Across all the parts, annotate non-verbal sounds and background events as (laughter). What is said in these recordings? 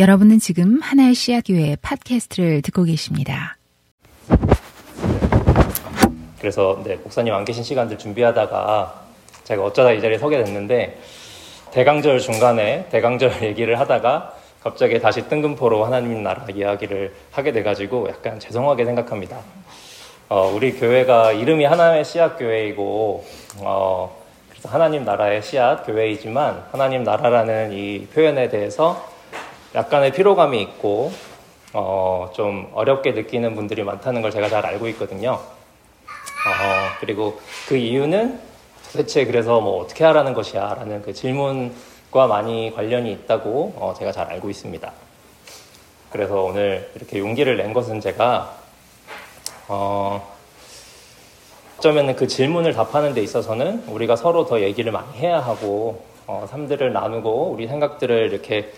여러분은 지금 하나의 씨앗교회 팟캐스트를 듣고 계십니다. 그래서 네, 목사님 안 계신 시간들 준비하다가 제가 어쩌다 이 자리에 서게 됐는데 대강절 중간에 대강절 (laughs) 얘기를 하다가 갑자기 다시 뜬금포로 하나님 나라 이야기를 하게 돼가지고 약간 죄송하게 생각합니다. 어, 우리 교회가 이름이 하나의 씨앗 교회이고 어, 그래서 하나님 나라의 씨앗 교회이지만 하나님 나라라는 이 표현에 대해서 약간의 피로감이 있고 어, 좀 어렵게 느끼는 분들이 많다는 걸 제가 잘 알고 있거든요. 어, 그리고 그 이유는 도대체 그래서 뭐 어떻게 하라는 것이야 라는 그 질문과 많이 관련이 있다고 어, 제가 잘 알고 있습니다. 그래서 오늘 이렇게 용기를 낸 것은 제가 어, 어쩌면 그 질문을 답하는 데 있어서는 우리가 서로 더 얘기를 많이 해야 하고 어, 삶들을 나누고 우리 생각들을 이렇게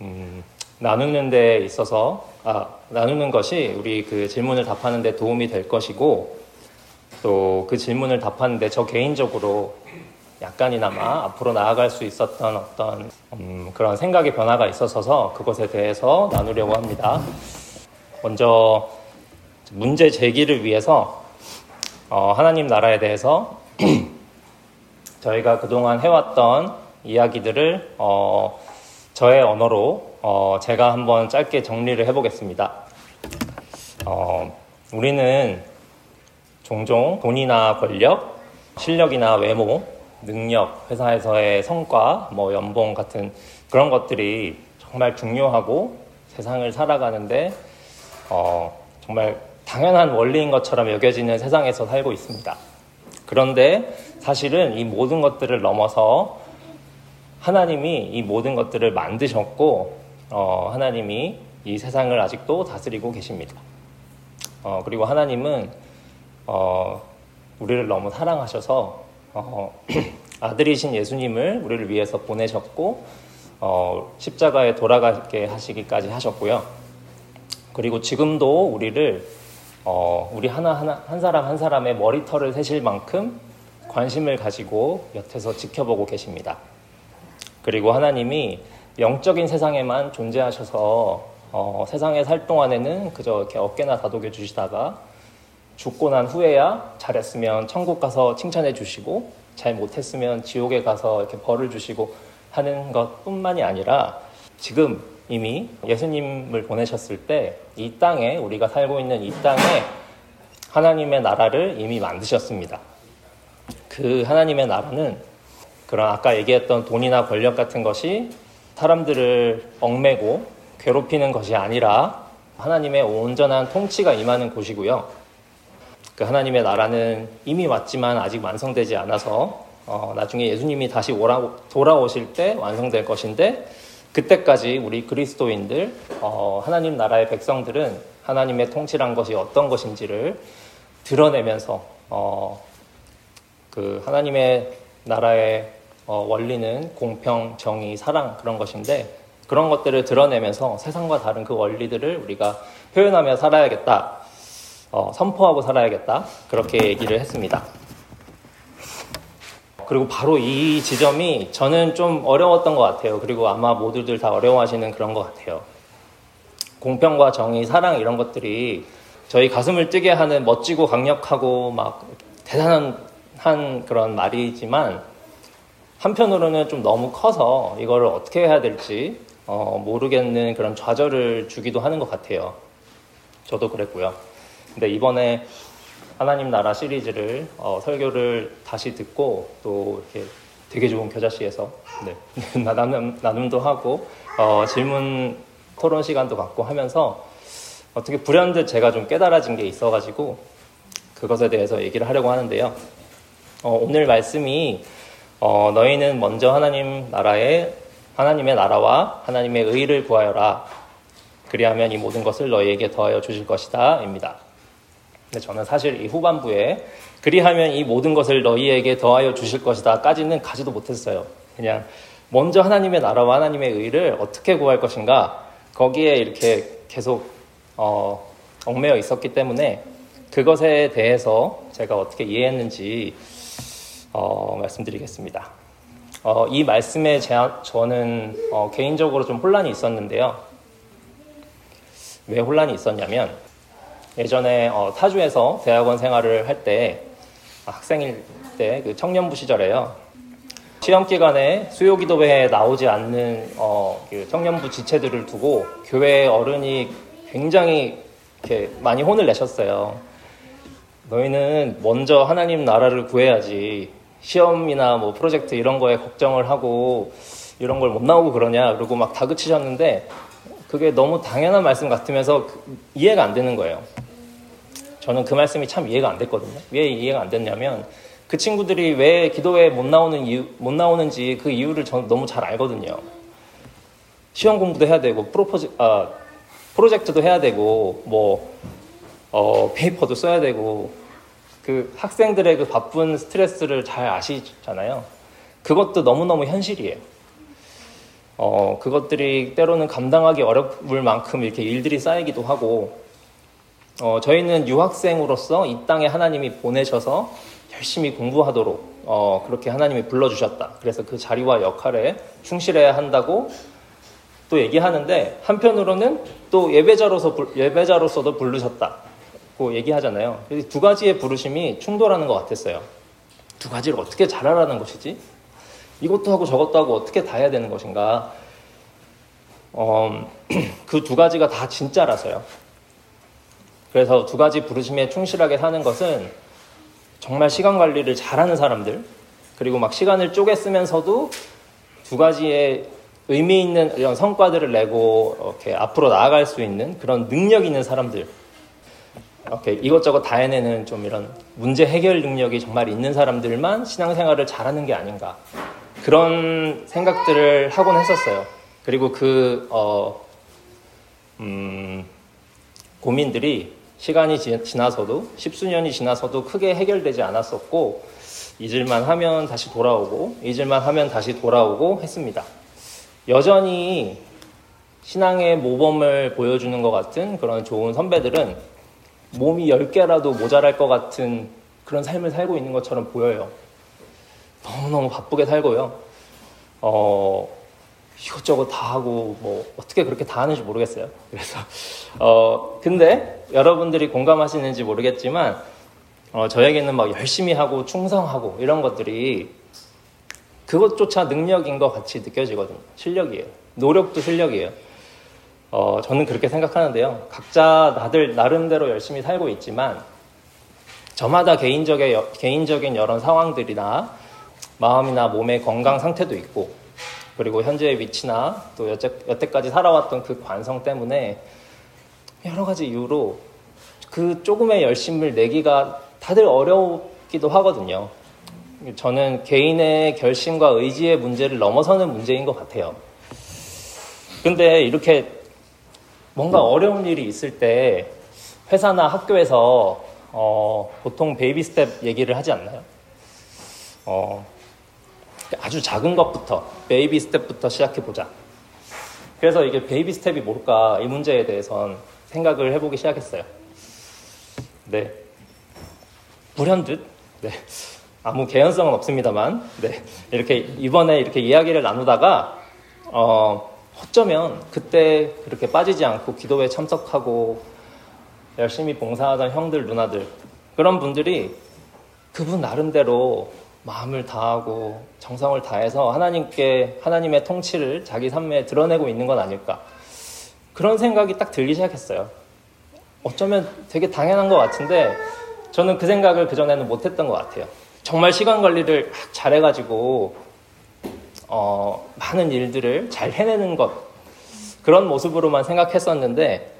음, 나누는 데 있어서 아, 나누는 것이 우리 그 질문을 답하는 데 도움이 될 것이고 또 그 질문을 답하는데 저 개인적으로 약간이나마 앞으로 나아갈 수 있었던 어떤 음, 그런 생각의 변화가 있어서 그것에 대해서 나누려고 합니다. 먼저 문제 제기를 위해서 어, 하나님 나라에 대해서 (clears throat) 저희가 그동안 해왔던 이야기들을 어, 저의 언어로 어, 제가 한번 짧게 정리를 해보겠습니다. 어, 우리는 종종 돈이나 권력, 실력이나 외모, 능력, 회사에서의 성과, 뭐 연봉 같은 그런 것들이 정말 중요하고 세상을 살아가는데 어, 정말 당연한 원리인 것처럼 여겨지는 세상에서 살고 있습니다. 그런데 사실은 이 모든 것들을 넘어서 하나님이 이 모든 것들을 만드셨고 어, 하나님이 이 세상을 아직도 다스리고 계십니다. 어, 그리고 하나님은 어, 우리를 너무 사랑하셔서 어, (clears throat) 아들이신 예수님을 우리를 위해서 보내셨고 어, 십자가에 돌아가게 하시기까지 하셨고요. 그리고 지금도 우리를 어, 우리 하나, 하나, 한 사람 한 사람의 머리털을 세실 만큼 관심을 가지고 곁에서 지켜보고 계십니다. 그리고 하나님이 영적인 세상에만 존재하셔서 어, 세상에 살 동안에는 그저 이렇게 어깨나 다독여 주시다가 죽고 난 후에야 잘했으면 천국 가서 칭찬해 주시고 잘 못했으면 지옥에 가서 이렇게 벌을 주시고 하는 것 뿐만이 아니라 지금 이미 예수님을 보내셨을 때 이 땅에 우리가 살고 있는 이 땅에 하나님의 나라를 이미 만드셨습니다. 그 하나님의 나라는 그런 아까 얘기했던 돈이나 권력 같은 것이 사람들을 얽매고 괴롭히는 것이 아니라 하나님의 온전한 통치가 임하는 곳이고요. 그 하나님의 나라는 이미 왔지만 아직 완성되지 않아서 어, 나중에 예수님이 다시 오라, 돌아오실 때 완성될 것인데 그때까지 우리 그리스도인들, 어, 하나님 나라의 백성들은 하나님의 통치란 것이 어떤 것인지를 드러내면서 어, 그 하나님의 나라의 어, 원리는 공평, 정의, 사랑 그런 것인데 그런 것들을 드러내면서 세상과 다른 그 원리들을 우리가 표현하며 살아야겠다, 어, 선포하고 살아야겠다 그렇게 얘기를 했습니다. 그리고 바로 이 지점이 저는 좀 어려웠던 것 같아요. 그리고 아마 모두들 다 어려워하시는 그런 것 같아요. 공평과 정의, 사랑 이런 것들이 저희 가슴을 뛰게 하는 멋지고 강력하고 막 대단한 한 그런 말이지만 한편으로는 좀 너무 커서 이거를 어떻게 해야 될지 어, 모르겠는 그런 좌절을 주기도 하는 것 같아요. 저도 그랬고요. 근데 이번에 하나님 나라 시리즈를 어, 설교를 다시 듣고 또 이렇게 되게 좋은 교자씨에서 네, (laughs) 나눔, 나눔도 하고 어, 질문 토론 시간도 갖고 하면서 어떻게 불현듯 제가 좀 깨달아진 게 있어가지고 그것에 대해서 얘기를 하려고 하는데요. 어, 오늘 말씀이 어, 너희는 먼저 하나님 나라의 하나님의 나라와 하나님의 의를 구하여라. 그리하면 이 모든 것을 너희에게 더하여 주실 것이다 입니다. 근데 저는 사실 이 후반부에 그리하면 이 모든 것을 너희에게 더하여 주실 것이다 까지는 가지도 못했어요. 그냥 먼저 하나님의 나라와 하나님의 의를 어떻게 구할 것인가 거기에 이렇게 계속 어, 얽매여 있었기 때문에 그것에 대해서 제가 어떻게 이해했는지 어, 말씀드리겠습니다. 어, 이 말씀에 제, 저는 어, 개인적으로 좀 혼란이 있었는데요. 왜 혼란이 있었냐면 예전에 어, 타주에서 대학원 생활을 할 때 학생일 때 그 청년부 시절에요. 시험 기간에 수요 기도회에 나오지 않는 어, 그 청년부 지체들을 두고 교회 어른이 굉장히 이렇게 많이 혼을 내셨어요. 너희는 먼저 하나님 나라를 구해야지 시험이나 뭐 프로젝트 이런 거에 걱정을 하고 이런 걸 못 나오고 그러냐 그러고 막 다그치셨는데 그게 너무 당연한 말씀 같으면서 그 이해가 안 되는 거예요. 저는 그 말씀이 참 이해가 안 됐거든요. 왜 이해가 안 됐냐면 그 친구들이 왜 기도회에 못 나오는 이유, 못 나오는지 그 이유를 저는 너무 잘 알거든요. 시험 공부도 해야 되고 프로포즈, 아, 프로젝트도 해야 되고 뭐 어, 페이퍼도 써야 되고 그 학생들의 그 바쁜 스트레스를 잘 아시잖아요. 그것도 너무너무 현실이에요. 어, 그것들이 때로는 감당하기 어려울 만큼 이렇게 일들이 쌓이기도 하고, 어, 저희는 유학생으로서 이 땅에 하나님이 보내셔서 열심히 공부하도록, 어, 그렇게 하나님이 불러주셨다. 그래서 그 자리와 역할에 충실해야 한다고 또 얘기하는데, 한편으로는 또 예배자로서, 예배자로서도 부르셨다. 고 얘기하잖아요. 두 가지의 부르심이 충돌하는 것 같았어요. 두 가지를 어떻게 잘하라는 것이지? 이것도 하고 저것도 하고 어떻게 다 해야 되는 것인가? 어, (clears throat) 그 두 가지가 다 진짜라서요. 그래서 두 가지 부르심에 충실하게 사는 것은 정말 시간 관리를 잘하는 사람들, 그리고 막 시간을 쪼개 쓰면서도 두 가지의 의미 있는 이런 성과들을 내고 이렇게 앞으로 나아갈 수 있는 그런 능력 있는 사람들, 이렇게 이것저것 다 해내는 좀 이런 문제 해결 능력이 정말 있는 사람들만 신앙생활을 잘하는 게 아닌가 그런 생각들을 하곤 했었어요. 그리고 그 어, 음, 고민들이 시간이 지 나서도 십수년이 지나서도 크게 해결되지 않았었고 잊을만 하면 다시 돌아오고 잊을만 하면 다시 돌아오고 했습니다. 여전히 신앙의 모범을 보여주는 것 같은 그런 좋은 선배들은 몸이 10개라도 모자랄 것 같은 그런 삶을 살고 있는 것처럼 보여요. 너무너무 바쁘게 살고요. 어, 이것저것 다 하고 뭐 어떻게 그렇게 다 하는지 모르겠어요. 그래서 어 근데 여러분들이 공감하시는지 모르겠지만 어, 저에게는 막 열심히 하고 충성하고 이런 것들이 그것조차 능력인 것 같이 느껴지거든요. 실력이에요. 노력도 실력이에요. 어, 저는 그렇게 생각하는데요. 각자 다들 나름대로 열심히 살고 있지만 저마다 개인적인, 개인적인 여러 상황들이나 마음이나 몸의 건강 상태도 있고 그리고 현재의 위치나 또 여태, 여태까지 살아왔던 그 관성 때문에 여러 가지 이유로 그 조금의 열심을 내기가 다들 어렵기도 하거든요. 저는 개인의 결심과 의지의 문제를 넘어서는 문제인 것 같아요. 근데 이렇게 뭔가 어려운 일이 있을 때 회사나 학교에서 어, 보통 baby step 얘기를 하지 않나요? 어, 아주 작은 것부터 baby step부터 시작해 보자. 그래서 이게 baby step이 뭘까 이 문제에 대해선 생각을 해보기 시작했어요. 네, 불현듯 네. 아무 개연성은 없습니다만 네. 이렇게 이번에 이렇게 이야기를 나누다가 어, 어쩌면 그때 그렇게 빠지지 않고 기도에 참석하고 열심히 봉사하던 형들, 누나들, 그런 분들이 그분 나름대로 마음을 다하고 정성을 다해서 하나님께, 하나님의 통치를 자기 삶에 드러내고 있는 건 아닐까. 그런 생각이 딱 들기 시작했어요. 어쩌면 되게 당연한 것 같은데 저는 그 생각을 그전에는 못 했던 것 같아요. 정말 시간 관리를 잘해가지고 어, 많은 일들을 잘 해내는 것 그런 모습으로만 생각했었는데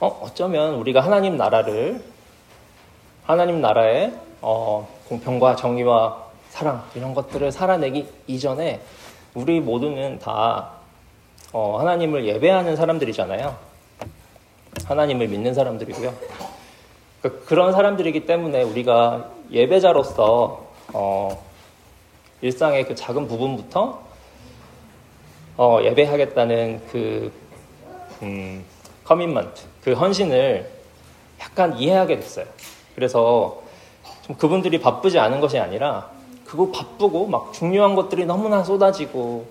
어, 어쩌면 우리가 하나님 나라를 하나님 나라의 어, 공평과 정의와 사랑 이런 것들을 살아내기 이전에 우리 모두는 다 어, 하나님을 예배하는 사람들이잖아요. 하나님을 믿는 사람들이고요. 그, 그런 사람들이기 때문에 우리가 예배자로서 어, 일상의 그 작은 부분부터 어, 예배하겠다는 그 음, 커밋먼트, 그 헌신을 약간 이해하게 됐어요. 그래서 좀 그분들이 바쁘지 않은 것이 아니라 그거 바쁘고 막 중요한 것들이 너무나 쏟아지고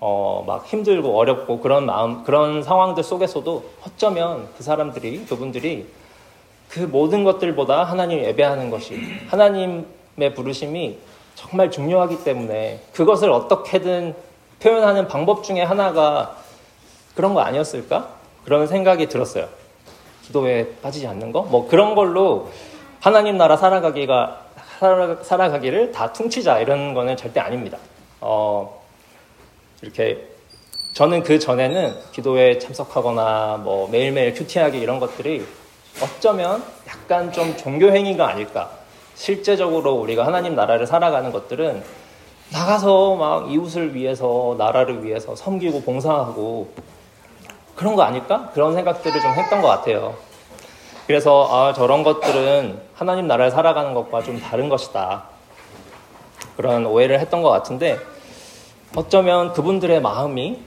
어, 막 힘들고 어렵고 그런 마음, 그런 상황들 속에서도 어쩌면 그 사람들이, 그분들이 그 모든 것들보다 하나님 예배하는 것이, 하나님의 부르심이 정말 중요하기 때문에 그것을 어떻게든 표현하는 방법 중에 하나가 그런 거 아니었을까? 그런 생각이 들었어요. 기도에 빠지지 않는 거? 뭐 그런 걸로 하나님 나라 살아가기가, 살아 가, 기를다 퉁치자 이런 거는 절대 아닙니다. 어, 이렇게 저는 그 전에는 기도에 참석하거나 뭐 매일매일 큐티하기 이런 것들이 어쩌면 약간 좀 종교 행위가 아닐까. 실제적으로 우리가 하나님 나라를 살아가는 것들은 나가서 막 이웃을 위해서 나라를 위해서 섬기고 봉사하고 그런 거 아닐까? 그런 생각들을 좀 했던 것 같아요. 그래서 아, 저런 것들은 하나님 나라를 살아가는 것과 좀 다른 것이다. 그런 오해를 했던 것 같은데 어쩌면 그분들의 마음이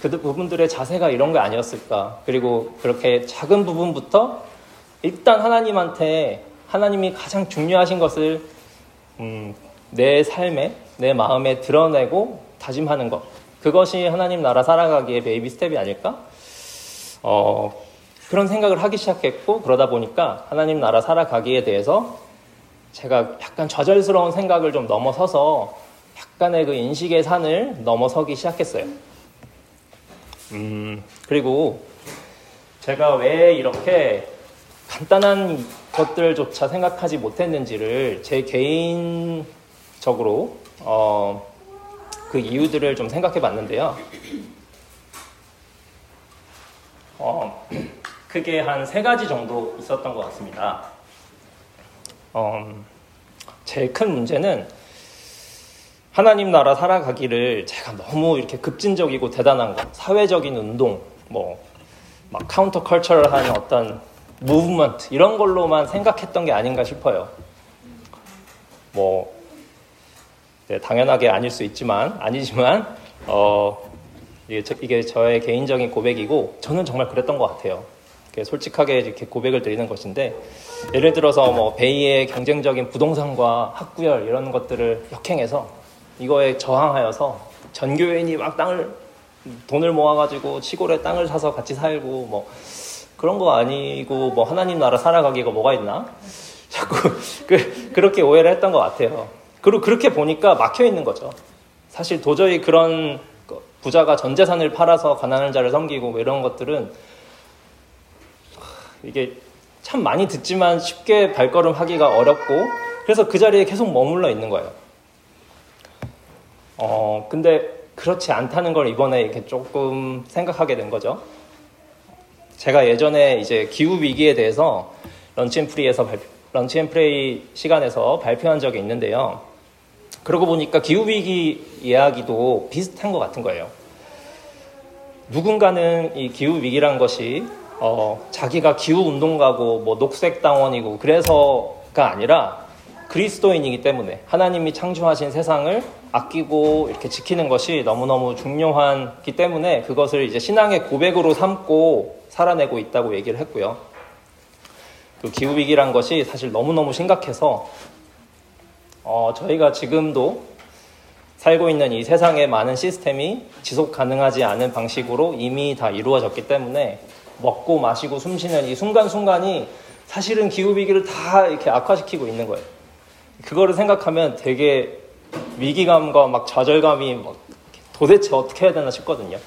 그분들의 자세가 이런 게 아니었을까. 그리고 그렇게 작은 부분부터 일단 하나님한테 하나님이 가장 중요하신 것을 음, 내 삶에 내 마음에 드러내고 다짐하는 것. 그것이 하나님 나라 살아가기의 baby step이 아닐까? 어, 그런 생각을 하기 시작했고 그러다 보니까 하나님 나라 살아가기에 대해서 제가 약간 좌절스러운 생각을 좀 넘어서서 약간의 그 인식의 산을 넘어서기 시작했어요. 음, 그리고 제가 왜 이렇게 간단한 것들조차 생각하지 못했는지를 제 개인적으로 어, 그 이유들을 좀 생각해 봤는데요. 어, (clears throat) 크게 한 세 가지 정도 있었던 것 같습니다. 어, 제일 큰 문제는 하나님 나라 살아가기를 제가 너무 이렇게 급진적이고 대단한 것, 사회적인 운동, 뭐, 막 counter cultural한 어떤 movement, 이런 걸로만 생각했던 게 아닌가 싶어요. 뭐, 네, 당연하게 아닐 수 있지만, 아니지만, 어, 이게, 저, 이게 저의 개인적인 고백이고, 저는 정말 그랬던 것 같아요. 솔직하게 이렇게 고백을 드리는 것인데, 예를 들어서 뭐, 베이의 경쟁적인 부동산과 학구열 이런 것들을 역행해서 이거에 저항하여서 전교인이 막 땅을 돈을 모아가지고 시골에 땅을 사서 같이 살고 뭐 그런 거 아니고 뭐 하나님 나라 살아가기가 뭐가 있나? 자꾸 (laughs) 그, 그렇게 오해를 했던 것 같아요. 그리고 그렇게 보니까 막혀 있는 거죠. 사실 도저히 그런 부자가 전 재산을 팔아서 가난한 자를 섬기고 뭐 이런 것들은 이게 참 많이 듣지만 쉽게 발걸음 하기가 어렵고 그래서 그 자리에 계속 머물러 있는 거예요. 어, 근데 그렇지 않다는 걸 이번에 이렇게 조금 생각하게 된 거죠. 제가 예전에 이제 기후 위기에 대해서 런치앤프리에서 런치앤프레이 시간에서 발표한 적이 있는데요. 그러고 보니까 기후 위기 이야기도 비슷한 것 같은 거예요. 누군가는 이 기후 위기란 것이 어, 자기가 기후 운동가고 뭐 녹색 당원이고 그래서가 아니라 그리스도인이기 때문에 하나님이 창조하신 세상을 아끼고 이렇게 지키는 것이 너무너무 중요하기 때문에 그것을 이제 신앙의 고백으로 삼고 살아내고 있다고 얘기를 했고요. 그 기후위기란 것이 사실 너무너무 심각해서 어, 저희가 지금도 살고 있는 이 세상의 많은 시스템이 지속 가능하지 않은 방식으로 이미 다 이루어졌기 때문에 먹고 마시고 숨 쉬는 이 순간순간이 사실은 기후위기를 다 이렇게 악화시키고 있는 거예요. 그거를 생각하면 되게 위기감과 막 좌절감이 막 도대체 어떻게 해야 되나 싶거든요.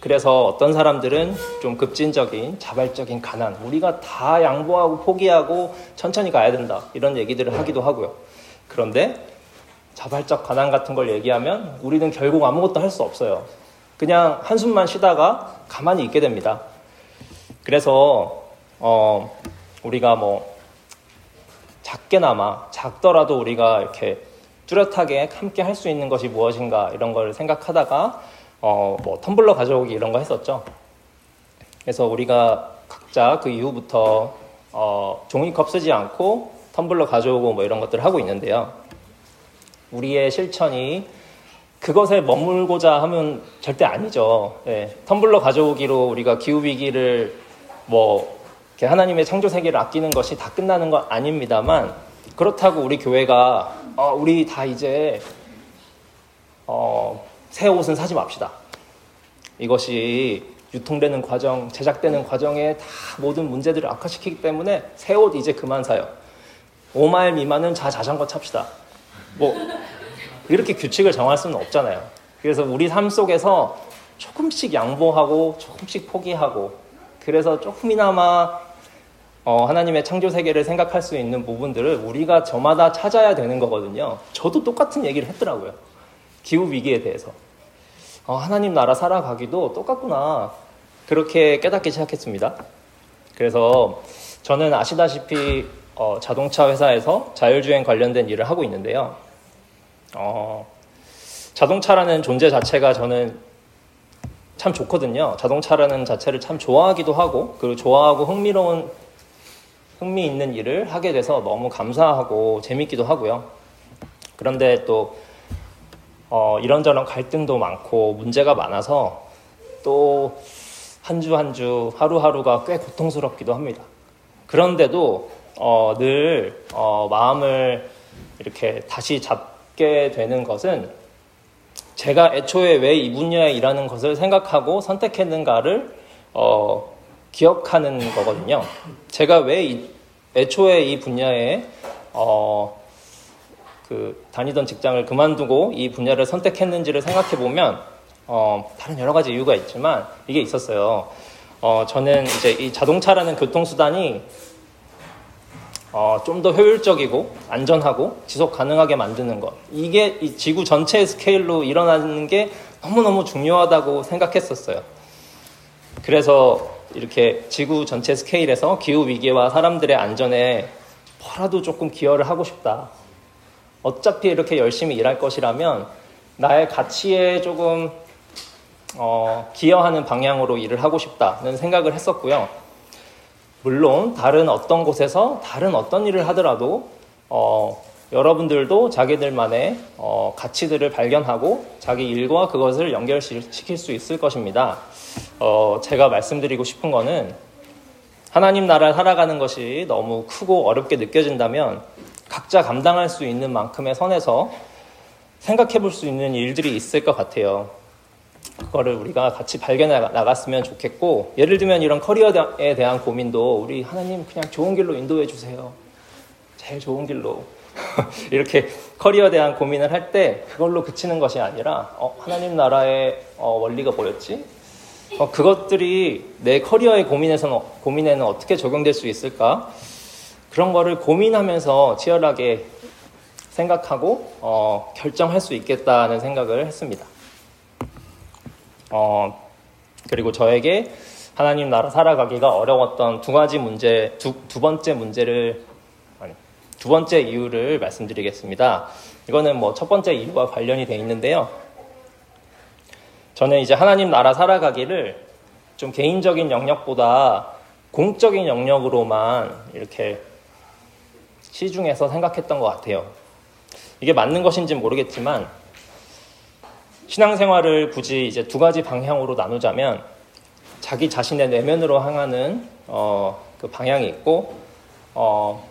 그래서 어떤 사람들은 좀 급진적인 자발적인 가난, 우리가 다 양보하고 포기하고 천천히 가야 된다. 이런 얘기들을 하기도 하고요. 그런데 자발적 가난 같은 걸 얘기하면 우리는 결국 아무것도 할 수 없어요. 그냥 한숨만 쉬다가 가만히 있게 됩니다. 그래서, 어, 우리가 뭐, 작게나마 작더라도 우리가 이렇게 뚜렷하게 함께 할 수 있는 것이 무엇인가 이런 걸 생각하다가 어, 뭐 텀블러 가져오기 이런 거 했었죠. 그래서 우리가 각자 그 이후부터 어, 종이컵 쓰지 않고 텀블러 가져오고 뭐 이런 것들을 하고 있는데요. 우리의 실천이 그것에 머물고자 하면 절대 아니죠. 네. 텀블러 가져오기로 우리가 기후 위기를 뭐 하나님의 창조 세계를 아끼는 것이 다 끝나는 건 아닙니다만 그렇다고 우리 교회가 어, 우리 다 이제 어, 새 옷은 사지 맙시다. 이것이 유통되는 과정, 제작되는 과정에 다 모든 문제들을 악화시키기 때문에 새 옷 이제 그만 사요. 5마일 미만은 자 자전거 찹시다. 뭐 이렇게 규칙을 정할 수는 없잖아요. 그래서 우리 삶 속에서 조금씩 양보하고 조금씩 포기하고 그래서 조금이나마 어, 하나님의 창조 세계를 생각할 수 있는 부분들을 우리가 저마다 찾아야 되는 거거든요. 저도 똑같은 얘기를 했더라고요. 기후 위기에 대해서. 어, 하나님 나라 살아가기도 똑같구나. 그렇게 깨닫기 시작했습니다. 그래서 저는 아시다시피 어, 자동차 회사에서 자율주행 관련된 일을 하고 있는데요. 어, 자동차라는 존재 자체가 저는 참 좋거든요. 자동차라는 자체를 참 좋아하기도 하고, 그리고 좋아하고 흥미로운, 흥미 있는 일을 하게 돼서 너무 감사하고 재밌기도 하고요. 그런데 또, 어, 이런저런 갈등도 많고 문제가 많아서 또 한 주 한 주 하루하루가 꽤 고통스럽기도 합니다. 그런데도 어, 늘 어, 마음을 이렇게 다시 잡게 되는 것은 제가 애초에 왜 이 분야에 일하는 것을 생각하고 선택했는가를 어, 기억하는 거거든요. 제가 왜 이, 애초에 이 분야에 어, 그 다니던 직장을 그만두고 이 분야를 선택했는지를 생각해 보면 어, 다른 여러 가지 이유가 있지만 이게 있었어요. 어, 저는 이제 이 자동차라는 교통수단이 어, 좀 더 효율적이고 안전하고 지속 가능하게 만드는 것. 이게 이 지구 전체의 스케일로 일어나는 게 너무너무 중요하다고 생각했었어요. 그래서 이렇게 지구 전체 스케일에서 기후 위기와 사람들의 안전에 뭐라도 조금 기여를 하고 싶다. 어차피 이렇게 열심히 일할 것이라면 나의 가치에 조금 어, 기여하는 방향으로 일을 하고 싶다는 생각을 했었고요. 물론 다른 어떤 곳에서 다른 어떤 일을 하더라도 어, 여러분들도 자기들만의 어, 가치들을 발견하고 자기 일과 그것을 연결시킬 수 있을 것입니다. 어, 제가 말씀드리고 싶은 거는 하나님 나라를 살아가는 것이 너무 크고 어렵게 느껴진다면 각자 감당할 수 있는 만큼의 선에서 생각해 볼 수 있는 일들이 있을 것 같아요. 그거를 우리가 같이 발견해 나갔으면 좋겠고, 예를 들면 이런 커리어에 대한 고민도 우리 하나님 그냥 좋은 길로 인도해 주세요. 제일 좋은 길로. (laughs) 이렇게 커리어에 대한 고민을 할 때 그걸로 그치는 것이 아니라, 어, 하나님 나라의 어, 원리가 뭐였지? 어, 그것들이 내 커리어의 고민에서는, 고민에는 어떻게 적용될 수 있을까? 그런 거를 고민하면서 치열하게 생각하고 어, 결정할 수 있겠다는 생각을 했습니다. 어, 그리고 저에게 하나님 나라 살아가기가 어려웠던 두 가지 문제, 두, 두 번째 문제를, 아니, 두 번째 이유를 말씀드리겠습니다. 이거는 뭐 첫 번째 이유와 관련이 돼 있는데요. 저는 이제 하나님 나라 살아가기를 좀 개인적인 영역보다 공적인 영역으로만 이렇게 시중에서 생각했던 것 같아요. 이게 맞는 것인지 모르겠지만 신앙생활을 굳이 이제 두 가지 방향으로 나누자면 자기 자신의 내면으로 향하는 어, 그 방향이 있고 어,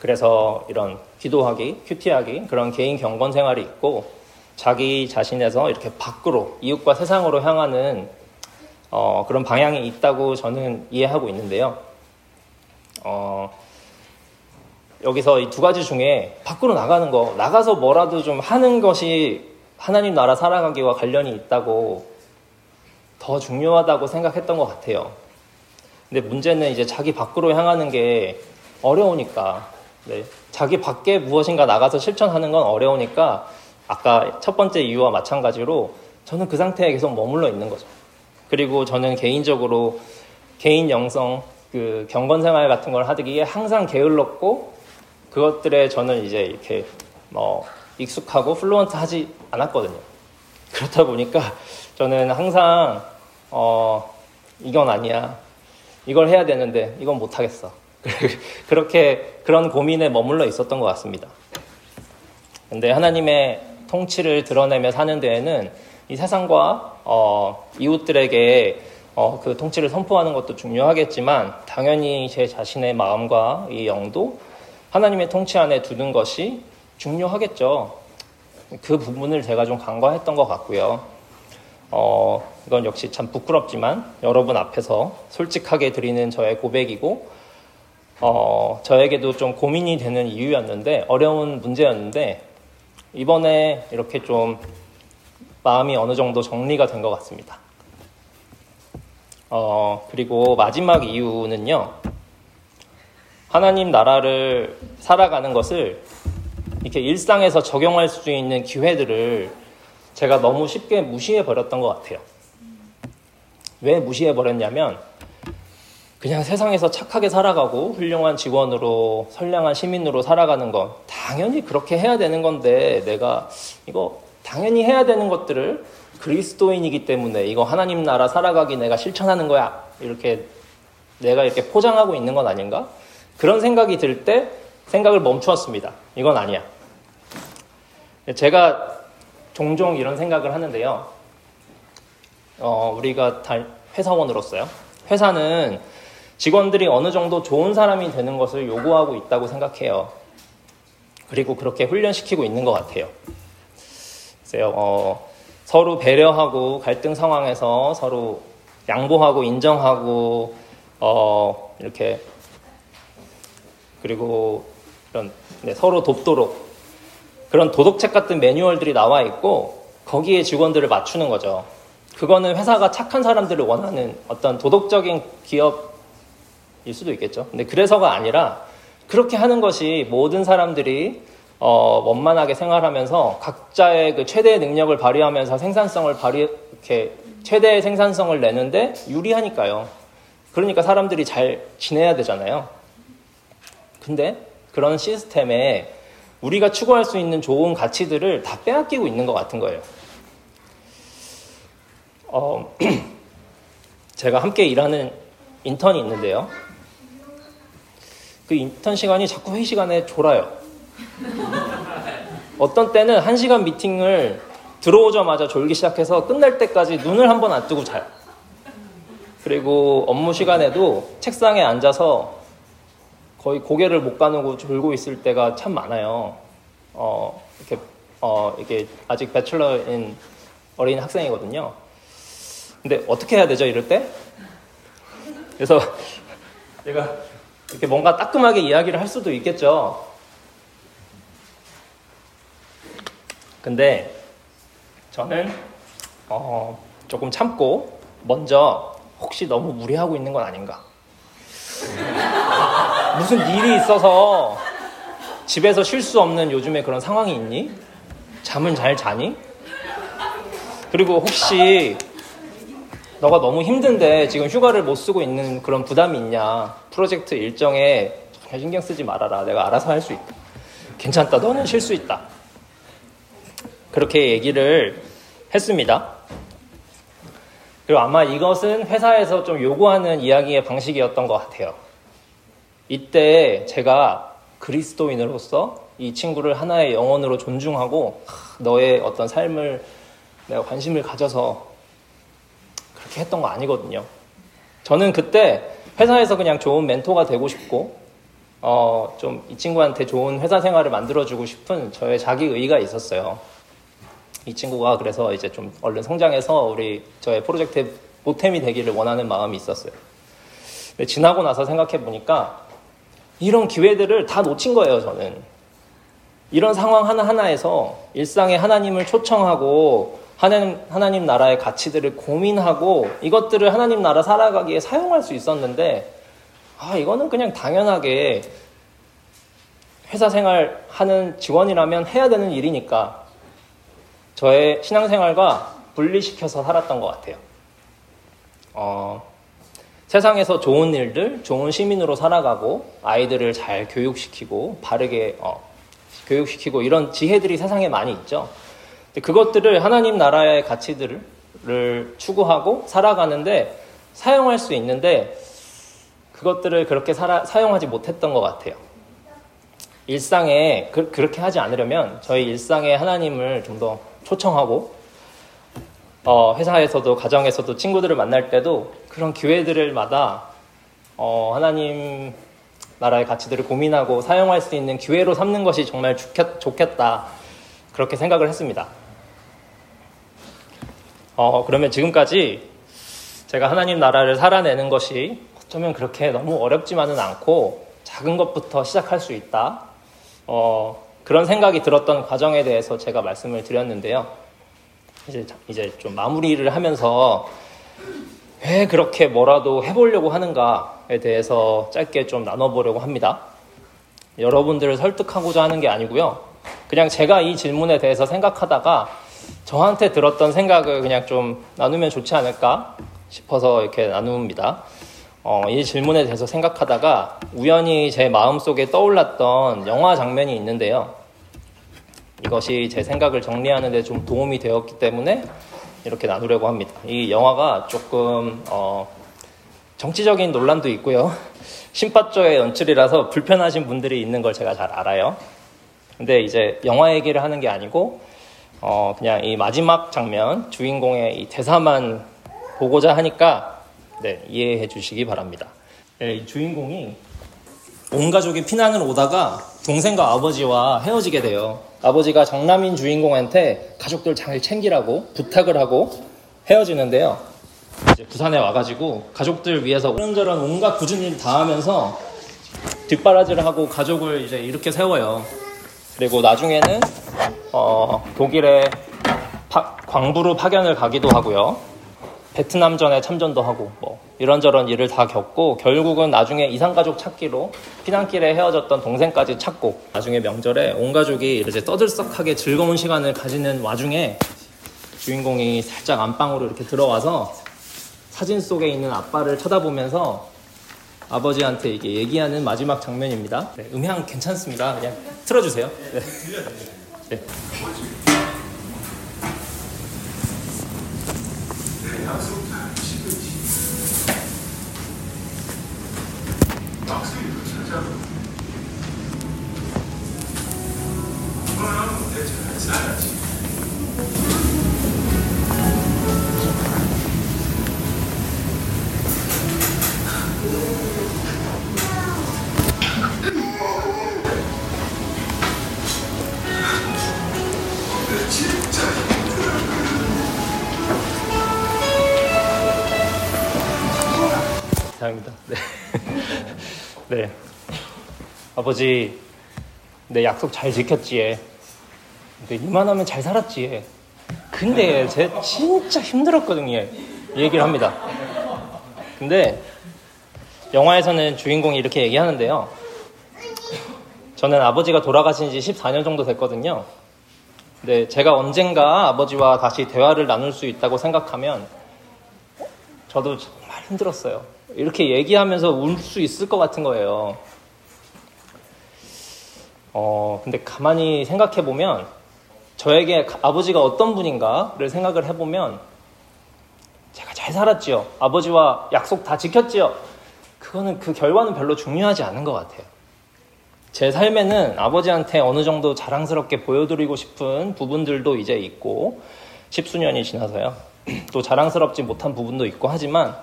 그래서 이런 기도하기, 큐티하기 그런 개인 경건 생활이 있고 자기 자신에서 이렇게 밖으로 이웃과 세상으로 향하는 어, 그런 방향이 있다고 저는 이해하고 있는데요. 어, 여기서 이 두 가지 중에 밖으로 나가는 거, 나가서 뭐라도 좀 하는 것이 하나님 나라 살아가기와 관련이 있다고 더 중요하다고 생각했던 것 같아요. 근데 문제는 이제 자기 밖으로 향하는 게 어려우니까, 네. 자기 밖에 무엇인가 나가서 실천하는 건 어려우니까, 아까 첫 번째 이유와 마찬가지로 저는 그 상태에 계속 머물러 있는 거죠. 그리고 저는 개인적으로 개인 영성, 그 경건 생활 같은 걸 하기에 항상 게을렀고 그것들에 저는 이제 이렇게 뭐 익숙하고 fluent 하지 않았거든요. 그렇다 보니까 저는 항상 어 이건 아니야. 이걸 해야 되는데 이건 못 하겠어. (laughs) 그렇게 그런 고민에 머물러 있었던 것 같습니다. 근데 하나님의 통치를 드러내며 사는 데에는 이 세상과 어, 이웃들에게 어, 그 통치를 선포하는 것도 중요하겠지만 당연히 제 자신의 마음과 이 영도 하나님의 통치 안에 두는 것이 중요하겠죠. 그 부분을 제가 좀 간과했던 것 같고요. 어, 이건 역시 참 부끄럽지만 여러분 앞에서 솔직하게 드리는 저의 고백이고, 어, 저에게도 좀 고민이 되는 이유였는데, 어려운 문제였는데, 이번에 이렇게 좀 마음이 어느 정도 정리가 된 것 같습니다. 어, 그리고 마지막 이유는요, 하나님 나라를 살아가는 것을 이렇게 일상에서 적용할 수 있는 기회들을 제가 너무 쉽게 무시해 버렸던 것 같아요. 왜 무시해 버렸냐면 그냥 세상에서 착하게 살아가고 훌륭한 직원으로 선량한 시민으로 살아가는 건 당연히 그렇게 해야 되는 건데 내가 이거 당연히 해야 되는 것들을 그리스도인이기 때문에 이거 하나님 나라 살아가기 내가 실천하는 거야 이렇게 내가 이렇게 포장하고 있는 건 아닌가 그런 생각이 들 때 생각을 멈추었습니다. 이건 아니야. 제가 종종 이런 생각을 하는데요. 어, 우리가 다 회사원으로서요. 회사는 직원들이 어느 정도 좋은 사람이 되는 것을 요구하고 있다고 생각해요. 그리고 그렇게 훈련시키고 있는 것 같아요. 글쎄요, 어, 서로 배려하고 갈등 상황에서 서로 양보하고 인정하고 어, 이렇게 그리고 이런 네, 서로 돕도록 그런 도덕책 같은 매뉴얼들이 나와 있고 거기에 직원들을 맞추는 거죠. 그거는 회사가 착한 사람들을 원하는 어떤 도덕적인 기업일 수도 있겠죠. 근데 그래서가 아니라 그렇게 하는 것이 모든 사람들이 어, 원만하게 생활하면서 각자의 그 최대의 능력을 발휘하면서 생산성을 발휘, 이렇게 최대의 생산성을 내는데 유리하니까요. 그러니까 사람들이 잘 지내야 되잖아요. 근데 그런 시스템에 우리가 추구할 수 있는 좋은 가치들을 다 빼앗기고 있는 것 같은 거예요. 어, (clears throat) 제가 함께 일하는 인턴이 있는데요. 그 인턴 시간이 자꾸 회의 시간에 졸아요. 어떤 때는 한 시간 미팅을 들어오자마자 졸기 시작해서 끝날 때까지 눈을 한 번 안 뜨고 자요. 그리고 업무 시간에도 책상에 앉아서 거의 고개를 못 가누고 졸고 있을 때가 참 많아요. 어, 이렇게, 어, 이게 아직 배출러인 어린 학생이거든요. 근데 어떻게 해야 되죠, 이럴 때? 그래서 (laughs) 제가 이렇게 뭔가 따끔하게 이야기를 할 수도 있겠죠. 근데 저는 어, 조금 참고 먼저 혹시 너무 무리하고 있는 건 아닌가. 무슨 일이 있어서 집에서 쉴 수 없는 요즘에 그런 상황이 있니? 잠은 잘 자니? 그리고 혹시 너가 너무 힘든데 지금 휴가를 못 쓰고 있는 그런 부담이 있냐? 프로젝트 일정에 전혀 신경 쓰지 말아라. 내가 알아서 할 수 있다. 괜찮다. 너는 쉴 수 있다. 그렇게 얘기를 했습니다. 그리고 아마 이것은 회사에서 좀 요구하는 이야기의 방식이었던 것 같아요. 이때 제가 그리스도인으로서 이 친구를 하나의 영혼으로 존중하고 너의 어떤 삶을 내가 관심을 가져서 그렇게 했던 거 아니거든요. 저는 그때 회사에서 그냥 좋은 멘토가 되고 싶고 어, 좀 이 친구한테 좋은 회사 생활을 만들어주고 싶은 저의 자기 의가 있었어요. 이 친구가 그래서 이제 좀 얼른 성장해서 우리 저의 프로젝트의 보탬이 되기를 원하는 마음이 있었어요. 근데 지나고 나서 생각해 보니까 이런 기회들을 다 놓친 거예요, 저는. 이런 상황 하나하나에서 일상에 하나님을 초청하고 하나님, 하나님 나라의 가치들을 고민하고 이것들을 하나님 나라 살아가기에 사용할 수 있었는데 아, 이거는 그냥 당연하게 회사 생활 하는 직원이라면 해야 되는 일이니까 저의 신앙생활과 분리시켜서 살았던 것 같아요. 어, 세상에서 좋은 일들, 좋은 시민으로 살아가고 아이들을 잘 교육시키고 바르게 어, 교육시키고 이런 지혜들이 세상에 많이 있죠. 그것들을 하나님 나라의 가치들을 추구하고 살아가는데 사용할 수 있는데 그것들을 그렇게 살아, 사용하지 못했던 것 같아요. 일상에 그, 렇게 하지 않으려면 저희 일상에 하나님을 좀 더 초청하고 어, 회사에서도 가정에서도 친구들을 만날 때도 그런 기회들마다 어, 하나님 나라의 가치들을 고민하고 사용할 수 있는 기회로 삼는 것이 정말 좋겠, 다 그렇게 생각을 했습니다. 어, 그러면 지금까지 제가 하나님 나라를 살아내는 것이 어쩌면 그렇게 너무 어렵지만은 않고 작은 것부터 시작할 수 있다. 어, 그런 생각이 들었던 과정에 대해서 제가 말씀을 드렸는데요. 이제, 이제 좀 마무리를 하면서 왜 그렇게 뭐라도 해보려고 하는가에 대해서 짧게 좀 나눠보려고 합니다. 여러분들을 설득하고자 하는 게 아니고요. 그냥 제가 이 질문에 대해서 생각하다가 저한테 들었던 생각을 그냥 좀 나누면 좋지 않을까 싶어서 이렇게 나눕니다. 어, 이 질문에 대해서 생각하다가 우연히 제 마음속에 떠올랐던 영화 장면이 있는데요. 이것이 제 생각을 정리하는 데 좀 도움이 되었기 때문에 이렇게 나누려고 합니다. 이 영화가 조금 어, 정치적인 논란도 있고요. (laughs) 심파조의 연출이라서 불편하신 분들이 있는 걸 제가 잘 알아요. 근데 이제 영화 얘기를 하는 게 아니고 어, 그냥 이 마지막 장면 주인공의 이 대사만 보고자 하니까 네, 이해해 주시기 바랍니다. 네, 주인공이 온 가족이 피난을 오다가 동생과 아버지와 헤어지게 돼요. 아버지가 정남인 주인공한테 가족들 잘 챙기라고 부탁을 하고 헤어지는데요. 이제 부산에 와가지고 가족들 위해서 이런저런 온갖 굳은 일 다 하면서 뒷바라지를 하고 가족을 이제 이렇게 세워요. 그리고 나중에는 어, 독일의 파, 광부로 파견을 가기도 하고요. 베트남전에 참전도 하고 뭐 이런저런 일을 다 겪고 결국은 나중에 이상가족 찾기로 피난길에 헤어졌던 동생까지 찾고 나중에 명절에 온 가족이 이제 떠들썩하게 즐거운 시간을 가지는 와중에 주인공이 살짝 안방으로 이렇게 들어와서 사진 속에 있는 아빠를 쳐다보면서 아버지한테 이게 얘기하는 마지막 장면입니다. 네, 음향 괜찮습니다. 그냥 틀어주세요. 네. 네. It's not. 다행입니다. 네. (laughs) 네. 아버지, 내 약속 잘 지켰지. 근데 이만하면 잘 살았지. 근데 제 진짜 힘들었거든요. 이 얘기를 합니다. 근데 영화에서는 주인공이 이렇게 얘기하는데요. 저는 아버지가 돌아가신 지 14년 정도 됐거든요. 근데 제가 언젠가 아버지와 다시 대화를 나눌 수 있다고 생각하면 저도 정말 힘들었어요. 이렇게 얘기하면서 울 수 있을 것 같은 거예요. 어, 근데 가만히 생각해 보면 저에게 아버지가 어떤 분인가를 생각을 해보면 제가 잘 살았지요. 아버지와 약속 다 지켰지요. 그거는 그 결과는 별로 중요하지 않은 것 같아요. 제 삶에는 아버지한테 어느 정도 자랑스럽게 보여드리고 싶은 부분들도 이제 있고 십수년이 지나서요. (clears throat) 또 자랑스럽지 못한 부분도 있고 하지만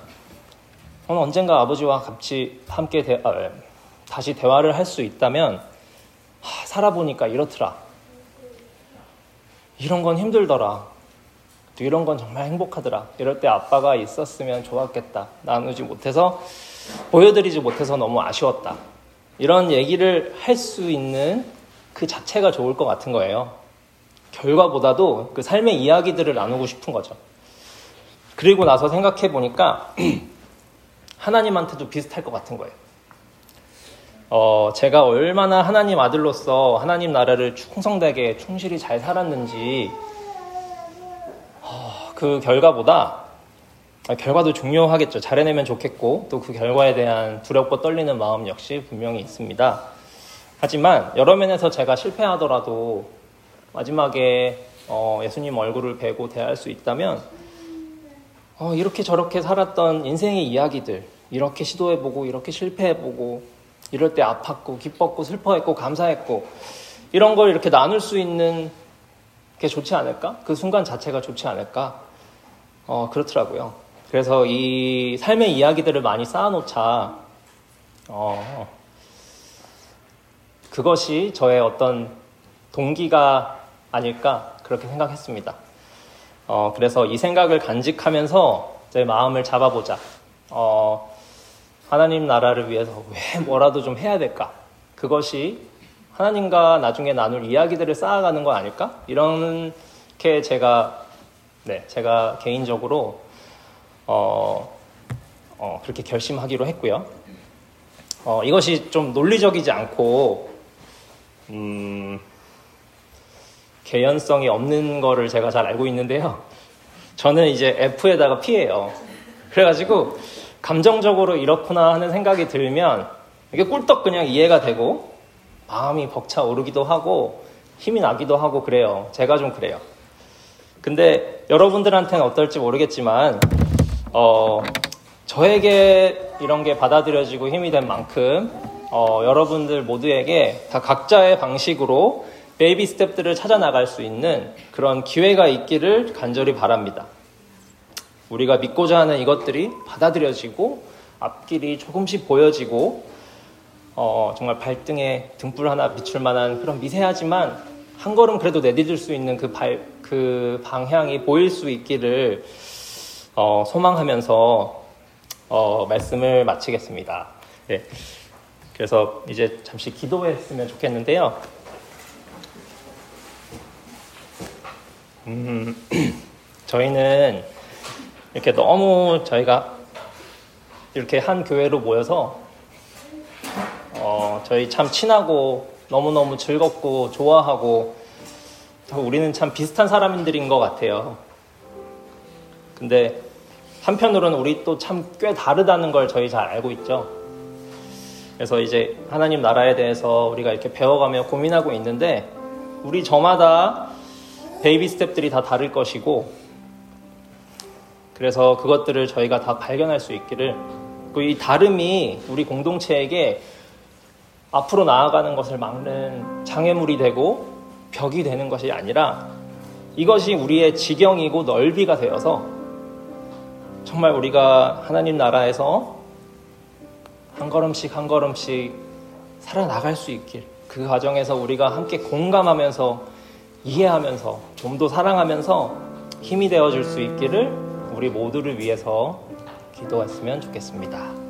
저는 언젠가 아버지와 같이 함께 대, 아, 다시 대화를 할 수 있다면 하, 살아보니까 이렇더라. 이런 건 힘들더라. 또 이런 건 정말 행복하더라. 이럴 때 아빠가 있었으면 좋았겠다. 나누지 못해서 보여드리지 못해서 너무 아쉬웠다. 이런 얘기를 할 수 있는 그 자체가 좋을 것 같은 거예요. 결과보다도 그 삶의 이야기들을 나누고 싶은 거죠. 그리고 나서 생각해 보니까 (clears throat) 하나님한테도 비슷할 것 같은 거예요. 어, 제가 얼마나 하나님 아들로서 하나님 나라를 충성되게 충실히 잘 살았는지 어, 그 결과보다 아, 결과도 중요하겠죠. 잘해내면 좋겠고 또 그 결과에 대한 두렵고 떨리는 마음 역시 분명히 있습니다. 하지만 여러 면에서 제가 실패하더라도 마지막에 어, 예수님 얼굴을 뵈고 대할 수 있다면 어, 이렇게 저렇게 살았던 인생의 이야기들 이렇게 시도해보고 이렇게 실패해보고 이럴 때 아팠고 기뻤고 슬퍼했고 감사했고 이런 걸 이렇게 나눌 수 있는 게 좋지 않을까? 그 순간 자체가 좋지 않을까? 어, 그렇더라고요. 그래서 이 삶의 이야기들을 많이 쌓아놓자, 어, 그것이 저의 어떤 동기가 아닐까 그렇게 생각했습니다. 어, 그래서 이 생각을 간직하면서 제 마음을 잡아보자. 어, 하나님 나라를 위해서 왜 뭐라도 좀 해야 될까? 그것이 하나님과 나중에 나눌 이야기들을 쌓아가는 거 아닐까? 이렇게 제가 네, 제가 개인적으로 어, 어, 그렇게 결심하기로 했고요. 어, 이것이 좀 논리적이지 않고 음, 개연성이 없는 거를 제가 잘 알고 있는데요. 저는 이제 F에다가 P예요. 그래가지고 감정적으로 이렇구나 하는 생각이 들면 이게 꿀떡 그냥 이해가 되고 마음이 벅차 오르기도 하고 힘이 나기도 하고 그래요. 제가 좀 그래요. 근데 여러분들한테는 어떨지 모르겠지만 어, 저에게 이런 게 받아들여지고 힘이 된 만큼 어, 여러분들 모두에게 다 각자의 방식으로 baby step들을 찾아 나갈 수 있는 그런 기회가 있기를 간절히 바랍니다. 우리가 믿고자 하는 이것들이 받아들여지고 앞길이 조금씩 보여지고 어, 정말 발등에 등불 하나 비출 만한 그런 미세하지만 한 걸음 그래도 내디딜 수 있는 그, 발, 그 방향이 보일 수 있기를 어, 소망하면서 어, 말씀을 마치겠습니다. 네. 그래서 이제 잠시 기도했으면 좋겠는데요. 음, (clears throat) 저희는 이렇게 너무 저희가 이렇게 한 교회로 모여서 어, 저희 참 친하고 너무너무 즐겁고 좋아하고 우리는 참 비슷한 사람들인 것 같아요. 근데 한편으로는 우리 또 참 꽤 다르다는 걸 저희 잘 알고 있죠. 그래서 이제 하나님 나라에 대해서 우리가 이렇게 배워가며 고민하고 있는데 우리 저마다 baby step들이 다 다를 것이고 그래서 그것들을 저희가 다 발견할 수 있기를 이 다름이 우리 공동체에게 앞으로 나아가는 것을 막는 장애물이 되고 벽이 되는 것이 아니라 이것이 우리의 지경이고 넓이가 되어서 정말 우리가 하나님 나라에서 한 걸음씩 한 걸음씩 살아나갈 수 있길 그 과정에서 우리가 함께 공감하면서 이해하면서 좀 더 사랑하면서 힘이 되어 줄 수 있기를 우리 모두를 위해서 기도했으면 좋겠습니다.